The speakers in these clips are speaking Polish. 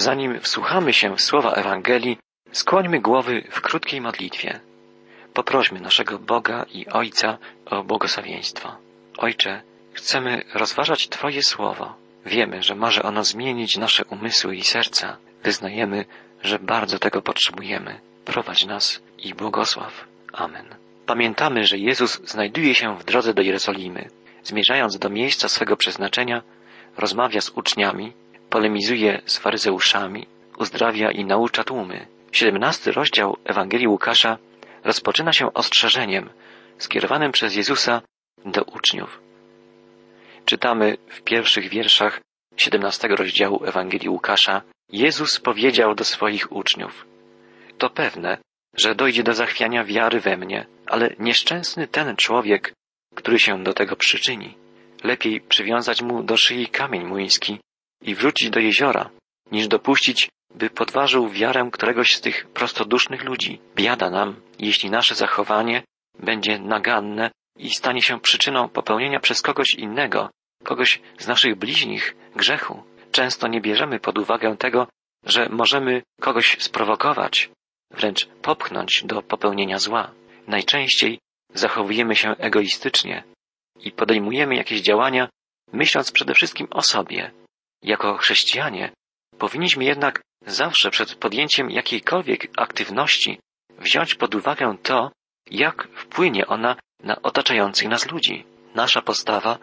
Zanim wsłuchamy się w słowa Ewangelii, skłońmy głowy w krótkiej modlitwie. Poprośmy naszego Boga i Ojca o błogosławieństwo. Ojcze, chcemy rozważać Twoje słowo. Wiemy, że może ono zmienić nasze umysły i serca. Wyznajemy, że bardzo tego potrzebujemy. Prowadź nas i błogosław. Amen. Pamiętamy, że Jezus znajduje się w drodze do Jerozolimy. Zmierzając do miejsca swego przeznaczenia, rozmawia z uczniami, polemizuje z faryzeuszami, uzdrawia i naucza tłumy. Siedemnasty rozdział Ewangelii Łukasza rozpoczyna się ostrzeżeniem skierowanym przez Jezusa do uczniów. Czytamy w pierwszych wierszach siedemnastego rozdziału Ewangelii Łukasza Jezus powiedział do swoich uczniów To pewne, że dojdzie do zachwiania wiary we mnie, ale nieszczęsny ten człowiek, który się do tego przyczyni. Lepiej przywiązać mu do szyi kamień młyński i wrzucić do jeziora, niż dopuścić, by podważył wiarę któregoś z tych prostodusznych ludzi. Biada nam, jeśli nasze zachowanie będzie naganne i stanie się przyczyną popełnienia przez kogoś innego, kogoś z naszych bliźnich grzechu. Często nie bierzemy pod uwagę tego, że możemy kogoś sprowokować, wręcz popchnąć do popełnienia zła. Najczęściej zachowujemy się egoistycznie i podejmujemy jakieś działania, myśląc przede wszystkim o sobie. Jako chrześcijanie powinniśmy jednak zawsze przed podjęciem jakiejkolwiek aktywności wziąć pod uwagę to, jak wpłynie ona na otaczających nas ludzi. Nasza postawa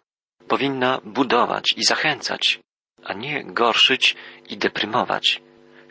powinna budować i zachęcać, a nie gorszyć i deprymować.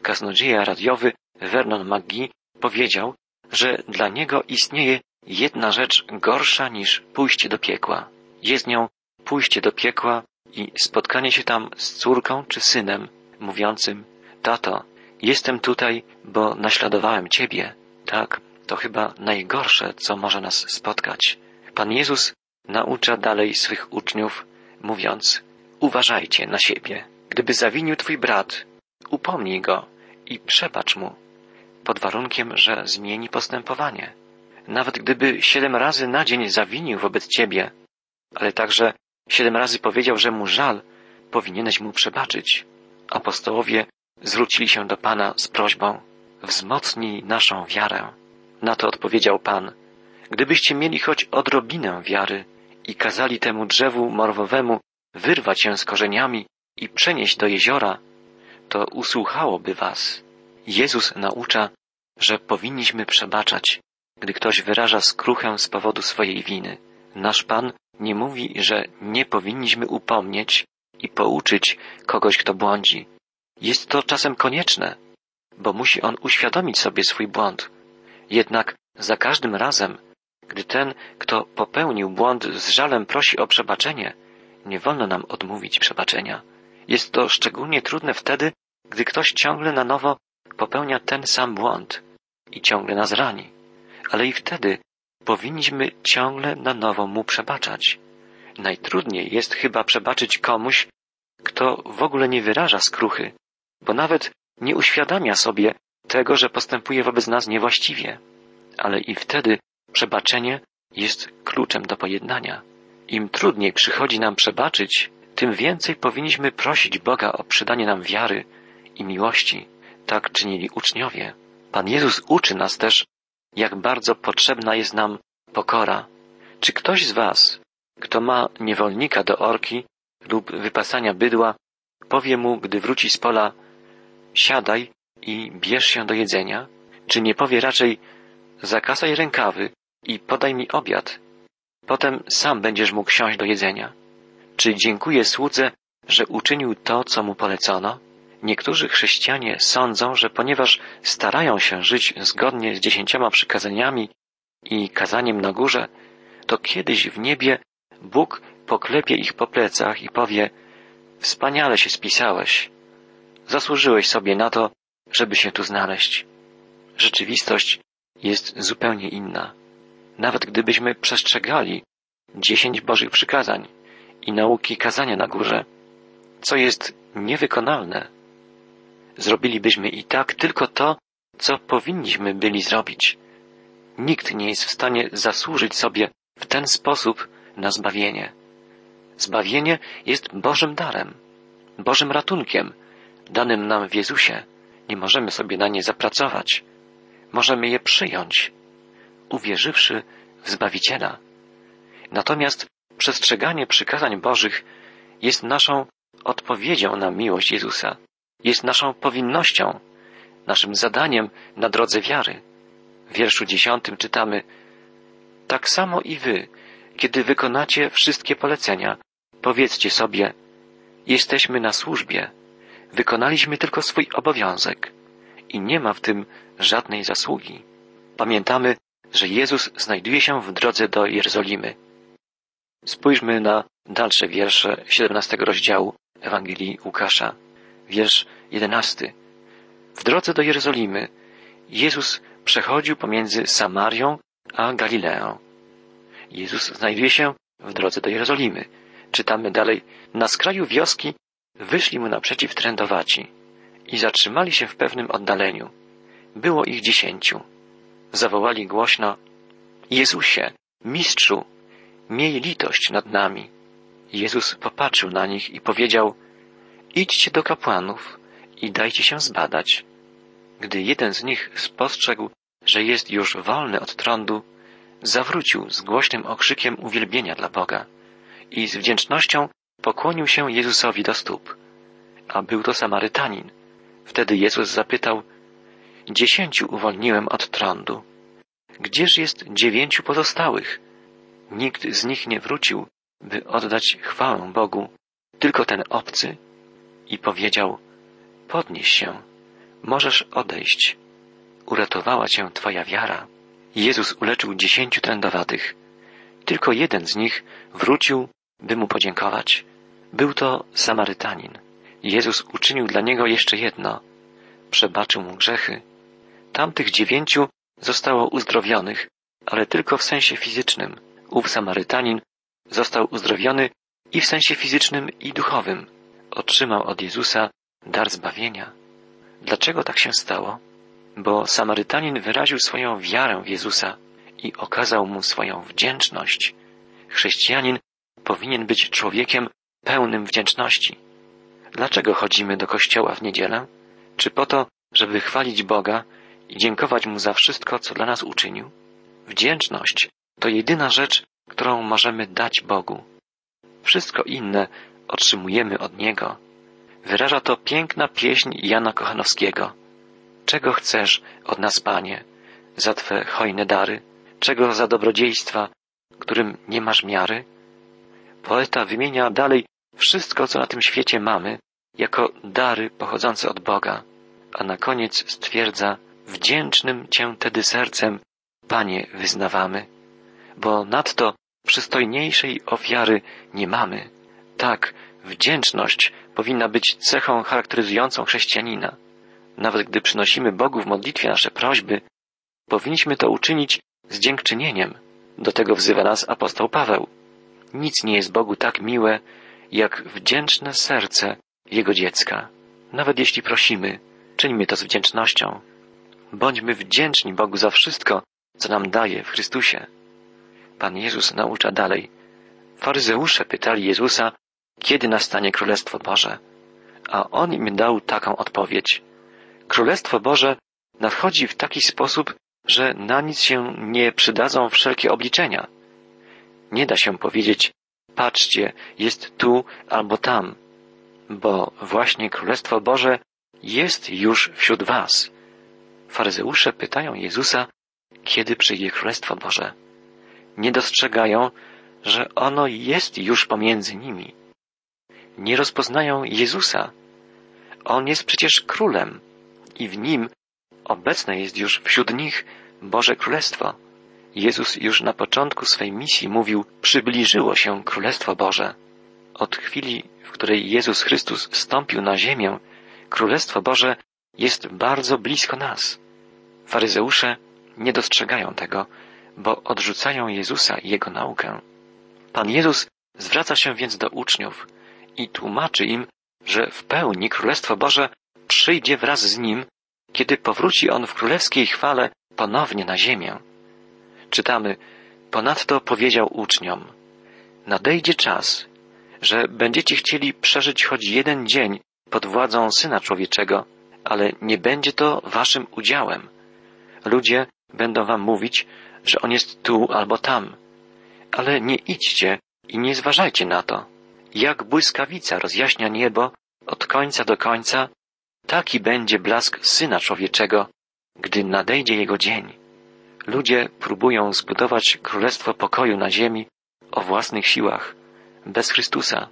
Kaznodzieja radiowy Vernon McGee powiedział, że dla niego istnieje jedna rzecz gorsza niż pójście do piekła. Jest nią pójście do piekła i spotkanie się tam z córką czy synem, mówiącym, tato, jestem tutaj, bo naśladowałem ciebie. Tak, to chyba najgorsze, co może nas spotkać. Pan Jezus naucza dalej swych uczniów, mówiąc, uważajcie na siebie. Gdyby zawinił twój brat, upomnij go i przebacz mu, pod warunkiem, że zmieni postępowanie. Nawet gdyby siedem razy na dzień zawinił wobec ciebie, ale także siedem razy powiedział, że mu żal, powinieneś mu przebaczyć. Apostołowie zwrócili się do Pana z prośbą, wzmocnij naszą wiarę. Na to odpowiedział Pan, gdybyście mieli choć odrobinę wiary i kazali temu drzewu morwowemu wyrwać się z korzeniami i przenieść do jeziora, to usłuchałoby was. Jezus naucza, że powinniśmy przebaczać, gdy ktoś wyraża skruchę z powodu swojej winy. Nasz Pan nie mówi, że nie powinniśmy upomnieć i pouczyć kogoś, kto błądzi. Jest to czasem konieczne, bo musi on uświadomić sobie swój błąd. Jednak za każdym razem, gdy ten, kto popełnił błąd, z żalem prosi o przebaczenie, nie wolno nam odmówić przebaczenia. Jest to szczególnie trudne wtedy, gdy ktoś ciągle na nowo popełnia ten sam błąd i ciągle nas rani. Ale i wtedy powinniśmy ciągle na nowo mu przebaczać. Najtrudniej jest chyba przebaczyć komuś, kto w ogóle nie wyraża skruchy, bo nawet nie uświadamia sobie tego, że postępuje wobec nas niewłaściwie. Ale i wtedy przebaczenie jest kluczem do pojednania. Im trudniej przychodzi nam przebaczyć, tym więcej powinniśmy prosić Boga o przydanie nam wiary i miłości. Tak czynili uczniowie. Pan Jezus uczy nas też, jak bardzo potrzebna jest nam pokora. Czy ktoś z Was, kto ma niewolnika do orki lub wypasania bydła, powie mu, gdy wróci z pola, siadaj i bierz się do jedzenia? Czy nie powie raczej, zakasaj rękawy i podaj mi obiad? Potem sam będziesz mógł siąść do jedzenia. Czy dziękuję słudze, że uczynił to, co mu polecono? Niektórzy chrześcijanie sądzą, że ponieważ starają się żyć zgodnie z dziesięcioma przykazaniami i kazaniem na górze, to kiedyś w niebie Bóg poklepie ich po plecach i powie Wspaniale się spisałeś. Zasłużyłeś sobie na to, żeby się tu znaleźć. Rzeczywistość jest zupełnie inna. Nawet gdybyśmy przestrzegali dziesięć Bożych przykazań i nauki kazania na górze, co jest niewykonalne, zrobilibyśmy i tak tylko to, co powinniśmy byli zrobić. Nikt nie jest w stanie zasłużyć sobie w ten sposób na zbawienie. Zbawienie jest Bożym darem, Bożym ratunkiem, danym nam w Jezusie, nie możemy sobie na nie zapracować. Możemy je przyjąć, uwierzywszy w Zbawiciela. Natomiast przestrzeganie przykazań Bożych jest naszą odpowiedzią na miłość Jezusa, jest naszą powinnością, naszym zadaniem na drodze wiary. W wierszu dziesiątym czytamy Tak samo i wy, kiedy wykonacie wszystkie polecenia, powiedzcie sobie Jesteśmy na służbie, wykonaliśmy tylko swój obowiązek i nie ma w tym żadnej zasługi. Pamiętamy, że Jezus znajduje się w drodze do Jerozolimy. Spójrzmy na dalsze wiersze 17 rozdziału Ewangelii Łukasza. Wiersz 11. W drodze do Jerozolimy Jezus przechodził pomiędzy Samarią a Galileą. Jezus znajduje się w drodze do Jerozolimy. Czytamy dalej. Na skraju wioski wyszli mu naprzeciw trędowaci i zatrzymali się w pewnym oddaleniu. Było ich dziesięciu. Zawołali głośno Jezusie, mistrzu, miej litość nad nami. Jezus popatrzył na nich i powiedział Idźcie do kapłanów i dajcie się zbadać. Gdy jeden z nich spostrzegł, że jest już wolny od trądu, zawrócił z głośnym okrzykiem uwielbienia dla Boga i z wdzięcznością pokłonił się Jezusowi do stóp. A był to Samarytanin. Wtedy Jezus zapytał, Dziesięciu uwolniłem od trądu. Gdzież jest dziewięciu pozostałych? Nikt z nich nie wrócił, by oddać chwałę Bogu, tylko ten obcy. I powiedział, podnieś się, możesz odejść. Uratowała cię Twoja wiara. Jezus uleczył dziesięciu trędowatych. Tylko jeden z nich wrócił, by mu podziękować. Był to Samarytanin. Jezus uczynił dla niego jeszcze jedno. Przebaczył mu grzechy. Tamtych dziewięciu zostało uzdrowionych, ale tylko w sensie fizycznym. Ów Samarytanin został uzdrowiony i w sensie fizycznym i duchowym. Otrzymał od Jezusa dar zbawienia. Dlaczego tak się stało? Bo Samarytanin wyraził swoją wiarę w Jezusa i okazał mu swoją wdzięczność. Chrześcijanin powinien być człowiekiem pełnym wdzięczności. Dlaczego chodzimy do kościoła w niedzielę? Czy po to, żeby chwalić Boga i dziękować Mu za wszystko, co dla nas uczynił? Wdzięczność to jedyna rzecz, którą możemy dać Bogu. Wszystko inne otrzymujemy od Niego. Wyraża to piękna pieśń Jana Kochanowskiego. Czego chcesz od nas, Panie, za Twe hojne dary? Czego za dobrodziejstwa, którym nie masz miary? Poeta wymienia dalej wszystko, co na tym świecie mamy, jako dary pochodzące od Boga, a na koniec stwierdza, wdzięcznym Cię tedy sercem, Panie, wyznawamy, bo nadto przystojniejszej ofiary nie mamy. Tak, wdzięczność powinna być cechą charakteryzującą chrześcijanina. Nawet gdy przynosimy Bogu w modlitwie nasze prośby, powinniśmy to uczynić z dziękczynieniem. Do tego wzywa nas apostoł Paweł. Nic nie jest Bogu tak miłe, jak wdzięczne serce Jego dziecka. Nawet jeśli prosimy, czyńmy to z wdzięcznością. Bądźmy wdzięczni Bogu za wszystko, co nam daje w Chrystusie. Pan Jezus naucza dalej. Faryzeusze pytali Jezusa, kiedy nastanie Królestwo Boże? A On im dał taką odpowiedź. Królestwo Boże nadchodzi w taki sposób, że na nic się nie przydadzą wszelkie obliczenia. Nie da się powiedzieć, patrzcie, jest tu albo tam, bo właśnie Królestwo Boże jest już wśród was. Faryzeusze pytają Jezusa, kiedy przyjdzie Królestwo Boże. Nie dostrzegają, że ono jest już pomiędzy nimi. Nie rozpoznają Jezusa. On jest przecież królem i w nim obecne jest już wśród nich Boże Królestwo. Jezus już na początku swej misji mówił, przybliżyło się Królestwo Boże. Od chwili, w której Jezus Chrystus stąpił na ziemię, Królestwo Boże jest bardzo blisko nas. Faryzeusze nie dostrzegają tego, bo odrzucają Jezusa i Jego naukę. Pan Jezus zwraca się więc do uczniów i tłumaczy im, że w pełni Królestwo Boże przyjdzie wraz z Nim, kiedy powróci On w królewskiej chwale ponownie na ziemię. Czytamy, ponadto powiedział uczniom, nadejdzie czas, że będziecie chcieli przeżyć choć jeden dzień pod władzą Syna Człowieczego, ale nie będzie to waszym udziałem. Ludzie będą wam mówić, że On jest tu albo tam, ale nie idźcie i nie zważajcie na to. Jak błyskawica rozjaśnia niebo od końca do końca, taki będzie blask Syna Człowieczego, gdy nadejdzie Jego dzień. Ludzie próbują zbudować królestwo pokoju na ziemi o własnych siłach, bez Chrystusa.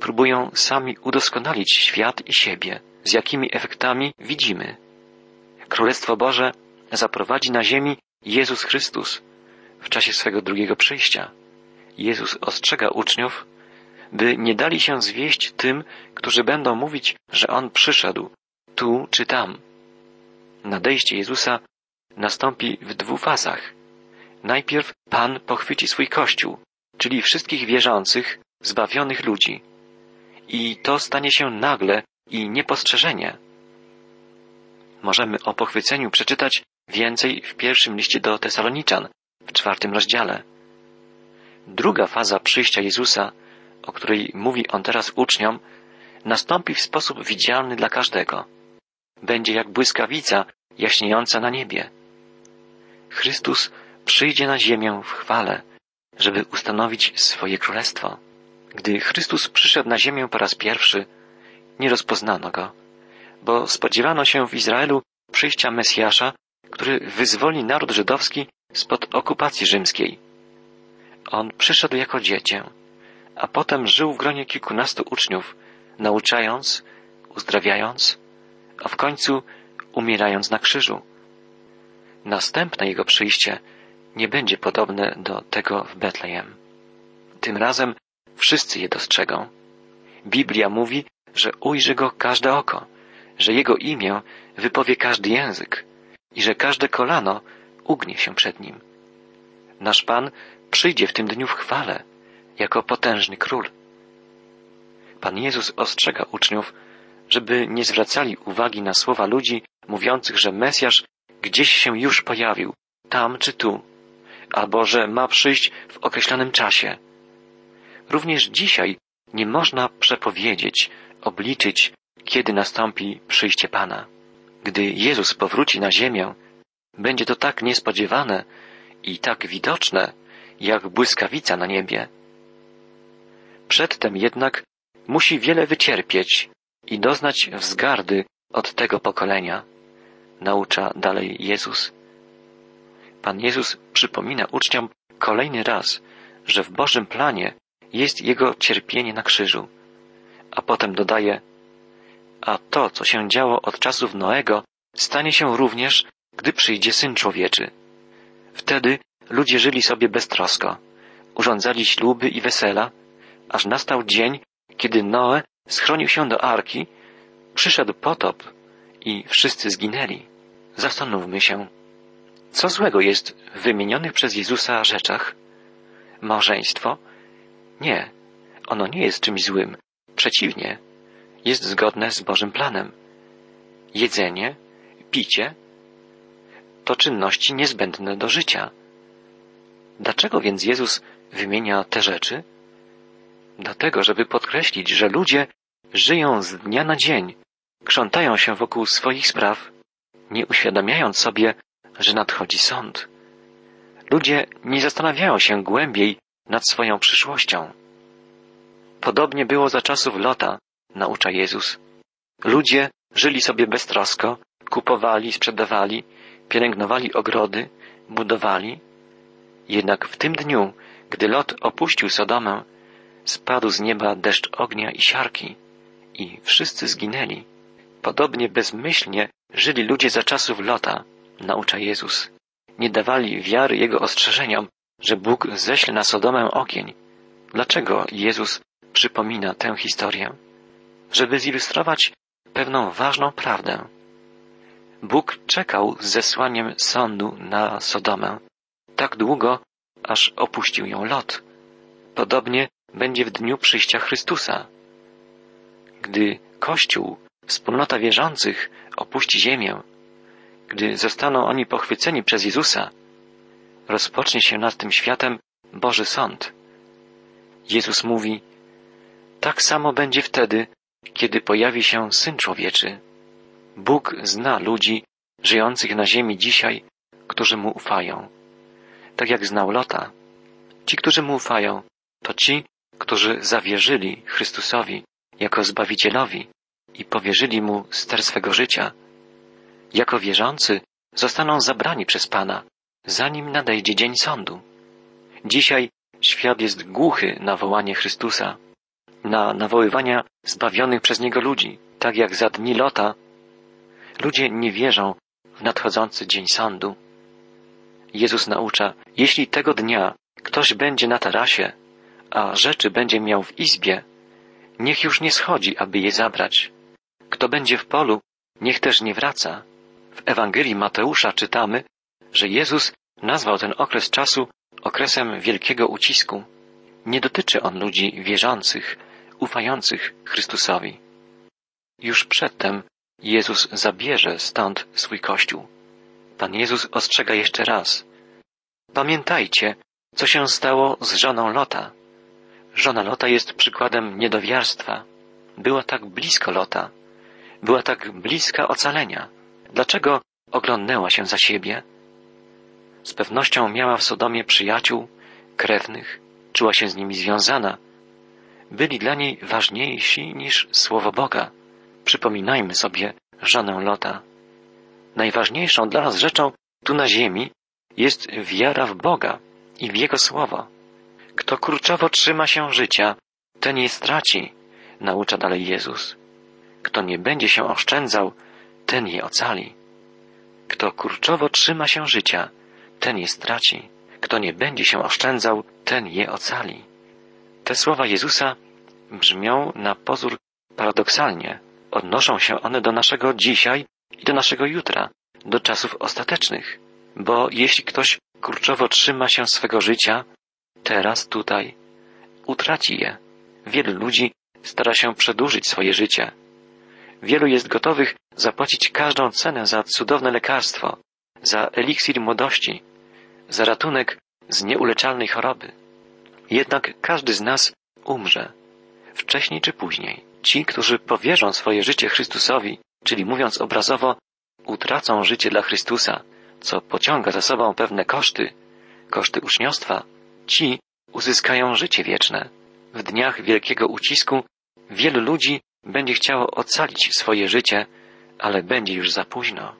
Próbują sami udoskonalić świat i siebie, z jakimi efektami widzimy. Królestwo Boże zaprowadzi na ziemi Jezus Chrystus w czasie swego drugiego przyjścia. Jezus ostrzega uczniów, by nie dali się zwieść tym, którzy będą mówić, że On przyszedł tu czy tam. Nadejście Jezusa nastąpi w dwóch fazach. Najpierw Pan pochwyci swój Kościół, czyli wszystkich wierzących, zbawionych ludzi. I to stanie się nagle i niepostrzeżenie. Możemy o pochwyceniu przeczytać więcej w pierwszym liście do Tesaloniczan, w czwartym rozdziale. Druga faza przyjścia Jezusa, o której mówi on teraz uczniom, nastąpi w sposób widzialny dla każdego. Będzie jak błyskawica jaśniejąca na niebie. Chrystus przyjdzie na ziemię w chwale, żeby ustanowić swoje królestwo. Gdy Chrystus przyszedł na ziemię po raz pierwszy, nie rozpoznano go, bo spodziewano się w Izraelu przyjścia Mesjasza, który wyzwoli naród żydowski spod okupacji rzymskiej. On przyszedł jako dziecię, a potem żył w gronie kilkunastu uczniów, nauczając, uzdrawiając, a w końcu umierając na krzyżu. Następne jego przyjście nie będzie podobne do tego w Betlejem. Tym razem wszyscy je dostrzegą. Biblia mówi, że ujrzy go każde oko, że jego imię wypowie każdy język i że każde kolano ugnie się przed nim. Nasz Pan przyjdzie w tym dniu w chwale, jako potężny król. Pan Jezus ostrzega uczniów, żeby nie zwracali uwagi na słowa ludzi mówiących, że Mesjasz gdzieś się już pojawił, tam czy tu, albo że ma przyjść w określonym czasie. Również dzisiaj nie można przepowiedzieć, obliczyć, kiedy nastąpi przyjście Pana. Gdy Jezus powróci na ziemię, będzie to tak niespodziewane i tak widoczne, jak błyskawica na niebie. Przedtem jednak musi wiele wycierpieć i doznać wzgardy od tego pokolenia, naucza dalej Jezus. Pan Jezus przypomina uczniom kolejny raz, że w Bożym planie jest Jego cierpienie na krzyżu, a potem dodaje, a to, co się działo od czasów Noego, stanie się również, gdy przyjdzie Syn Człowieczy. Wtedy ludzie żyli sobie beztrosko, urządzali śluby i wesela, aż nastał dzień, kiedy Noe schronił się do arki, przyszedł potop i wszyscy zginęli. Zastanówmy się, co złego jest w wymienionych przez Jezusa rzeczach? Małżeństwo? Nie, ono nie jest czymś złym. Przeciwnie, jest zgodne z Bożym planem. Jedzenie, picie to czynności niezbędne do życia. Dlaczego więc Jezus wymienia te rzeczy? Dlatego, żeby podkreślić, że ludzie żyją z dnia na dzień, krzątają się wokół swoich spraw, nie uświadamiając sobie, że nadchodzi sąd. Ludzie nie zastanawiają się głębiej nad swoją przyszłością. Podobnie było za czasów Lota, naucza Jezus. Ludzie żyli sobie beztrosko, kupowali, sprzedawali, pielęgnowali ogrody, budowali. Jednak w tym dniu, gdy Lot opuścił Sodomę, spadł z nieba deszcz ognia i siarki i wszyscy zginęli. Podobnie bezmyślnie żyli ludzie za czasów Lota, naucza Jezus. Nie dawali wiary Jego ostrzeżeniom, że Bóg ześle na Sodomę ogień. Dlaczego Jezus przypomina tę historię? Żeby zilustrować pewną ważną prawdę. Bóg czekał z zesłaniem sądu na Sodomę tak długo, aż opuścił ją Lot. Podobnie będzie w dniu przyjścia Chrystusa. Gdy Kościół, wspólnota wierzących, opuści ziemię, gdy zostaną oni pochwyceni przez Jezusa, rozpocznie się nad tym światem Boży Sąd. Jezus mówi, tak samo będzie wtedy, kiedy pojawi się Syn Człowieczy. Bóg zna ludzi żyjących na ziemi dzisiaj, którzy Mu ufają. Tak jak znał Lota. Ci, którzy Mu ufają, to ci, którzy zawierzyli Chrystusowi jako Zbawicielowi i powierzyli Mu ster swego życia. Jako wierzący zostaną zabrani przez Pana, zanim nadejdzie dzień sądu. Dzisiaj świat jest głuchy na wołanie Chrystusa, na nawoływania zbawionych przez Niego ludzi, tak jak za dni Lota. Ludzie nie wierzą w nadchodzący dzień sądu. Jezus naucza, jeśli tego dnia ktoś będzie na tarasie, a rzeczy będzie miał w izbie, niech już nie schodzi, aby je zabrać. Kto będzie w polu, niech też nie wraca. W Ewangelii Mateusza czytamy, że Jezus nazwał ten okres czasu okresem wielkiego ucisku. Nie dotyczy on ludzi wierzących, ufających Chrystusowi. Już przedtem Jezus zabierze stąd swój Kościół. Pan Jezus ostrzega jeszcze raz. Pamiętajcie, co się stało z żoną Lota. Żona Lota jest przykładem niedowiarstwa. Była tak blisko Lota. Była tak bliska ocalenia. Dlaczego oglądnęła się za siebie? Z pewnością miała w Sodomie przyjaciół, krewnych, czuła się z nimi związana. Byli dla niej ważniejsi niż słowo Boga. Przypominajmy sobie żonę Lota. Najważniejszą dla nas rzeczą tu na ziemi jest wiara w Boga i w Jego słowo. Kto kurczowo trzyma się życia, ten je straci, naucza dalej Jezus. Kto nie będzie się oszczędzał, ten je ocali. Kto kurczowo trzyma się życia, ten je straci. Kto nie będzie się oszczędzał, ten je ocali. Te słowa Jezusa brzmią na pozór paradoksalnie. Odnoszą się one do naszego dzisiaj i do naszego jutra, do czasów ostatecznych. Bo jeśli ktoś kurczowo trzyma się swego życia, teraz, tutaj, utraci je. Wielu ludzi stara się przedłużyć swoje życie. Wielu jest gotowych zapłacić każdą cenę za cudowne lekarstwo, za eliksir młodości, za ratunek z nieuleczalnej choroby. Jednak każdy z nas umrze, wcześniej czy później. Ci, którzy powierzą swoje życie Chrystusowi, czyli mówiąc obrazowo, utracą życie dla Chrystusa, co pociąga za sobą pewne koszty, koszty uczniostwa, ci uzyskają życie wieczne. W dniach wielkiego ucisku wielu ludzi będzie chciało ocalić swoje życie, ale będzie już za późno.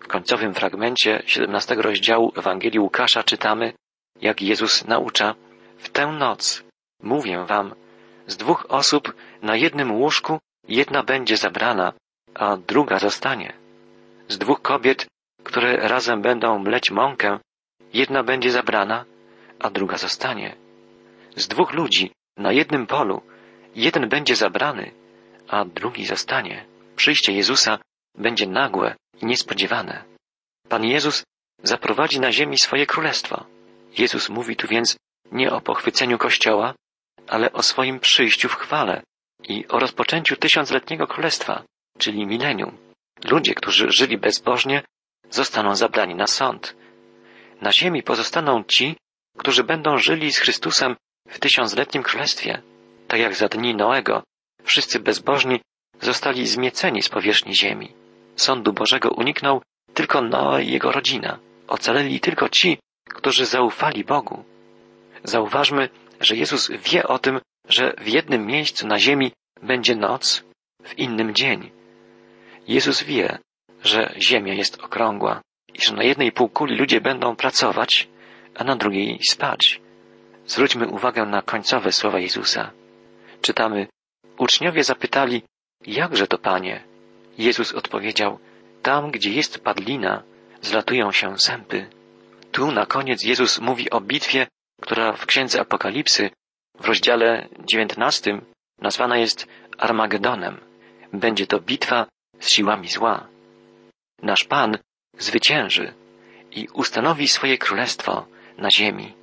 W końcowym fragmencie 17 rozdziału Ewangelii Łukasza czytamy, jak Jezus naucza, w tę noc, mówię wam, z dwóch osób na jednym łóżku jedna będzie zabrana, a druga zostanie. Z dwóch kobiet, które razem będą mleć mąkę, jedna będzie zabrana, a druga zostanie. Z dwóch ludzi na jednym polu jeden będzie zabrany, a drugi zostanie. Przyjście Jezusa będzie nagłe i niespodziewane. Pan Jezus zaprowadzi na ziemi swoje królestwo. Jezus mówi tu więc nie o pochwyceniu Kościoła, ale o swoim przyjściu w chwale i o rozpoczęciu tysiącletniego królestwa, czyli milenium. Ludzie, którzy żyli bezbożnie, zostaną zabrani na sąd. Na ziemi pozostaną ci, którzy będą żyli z Chrystusem w tysiącletnim królestwie. Tak jak za dni Noego, wszyscy bezbożni zostali zmieceni z powierzchni ziemi. Sądu Bożego uniknął tylko Noe i jego rodzina. Ocaleli tylko ci, którzy zaufali Bogu. Zauważmy, że Jezus wie o tym, że w jednym miejscu na ziemi będzie noc, w innym dzień. Jezus wie, że ziemia jest okrągła i że na jednej półkuli ludzie będą pracować, a na drugiej spać. Zwróćmy uwagę na końcowe słowa Jezusa. Czytamy, uczniowie zapytali, jakże to, Panie? Jezus odpowiedział, tam, gdzie jest padlina, zlatują się sępy. Tu na koniec Jezus mówi o bitwie, która w Księdze Apokalipsy w rozdziale dziewiętnastym nazwana jest Armagedonem. Będzie to bitwa z siłami zła. Nasz Pan zwycięży i ustanowi swoje królestwo na ziemi.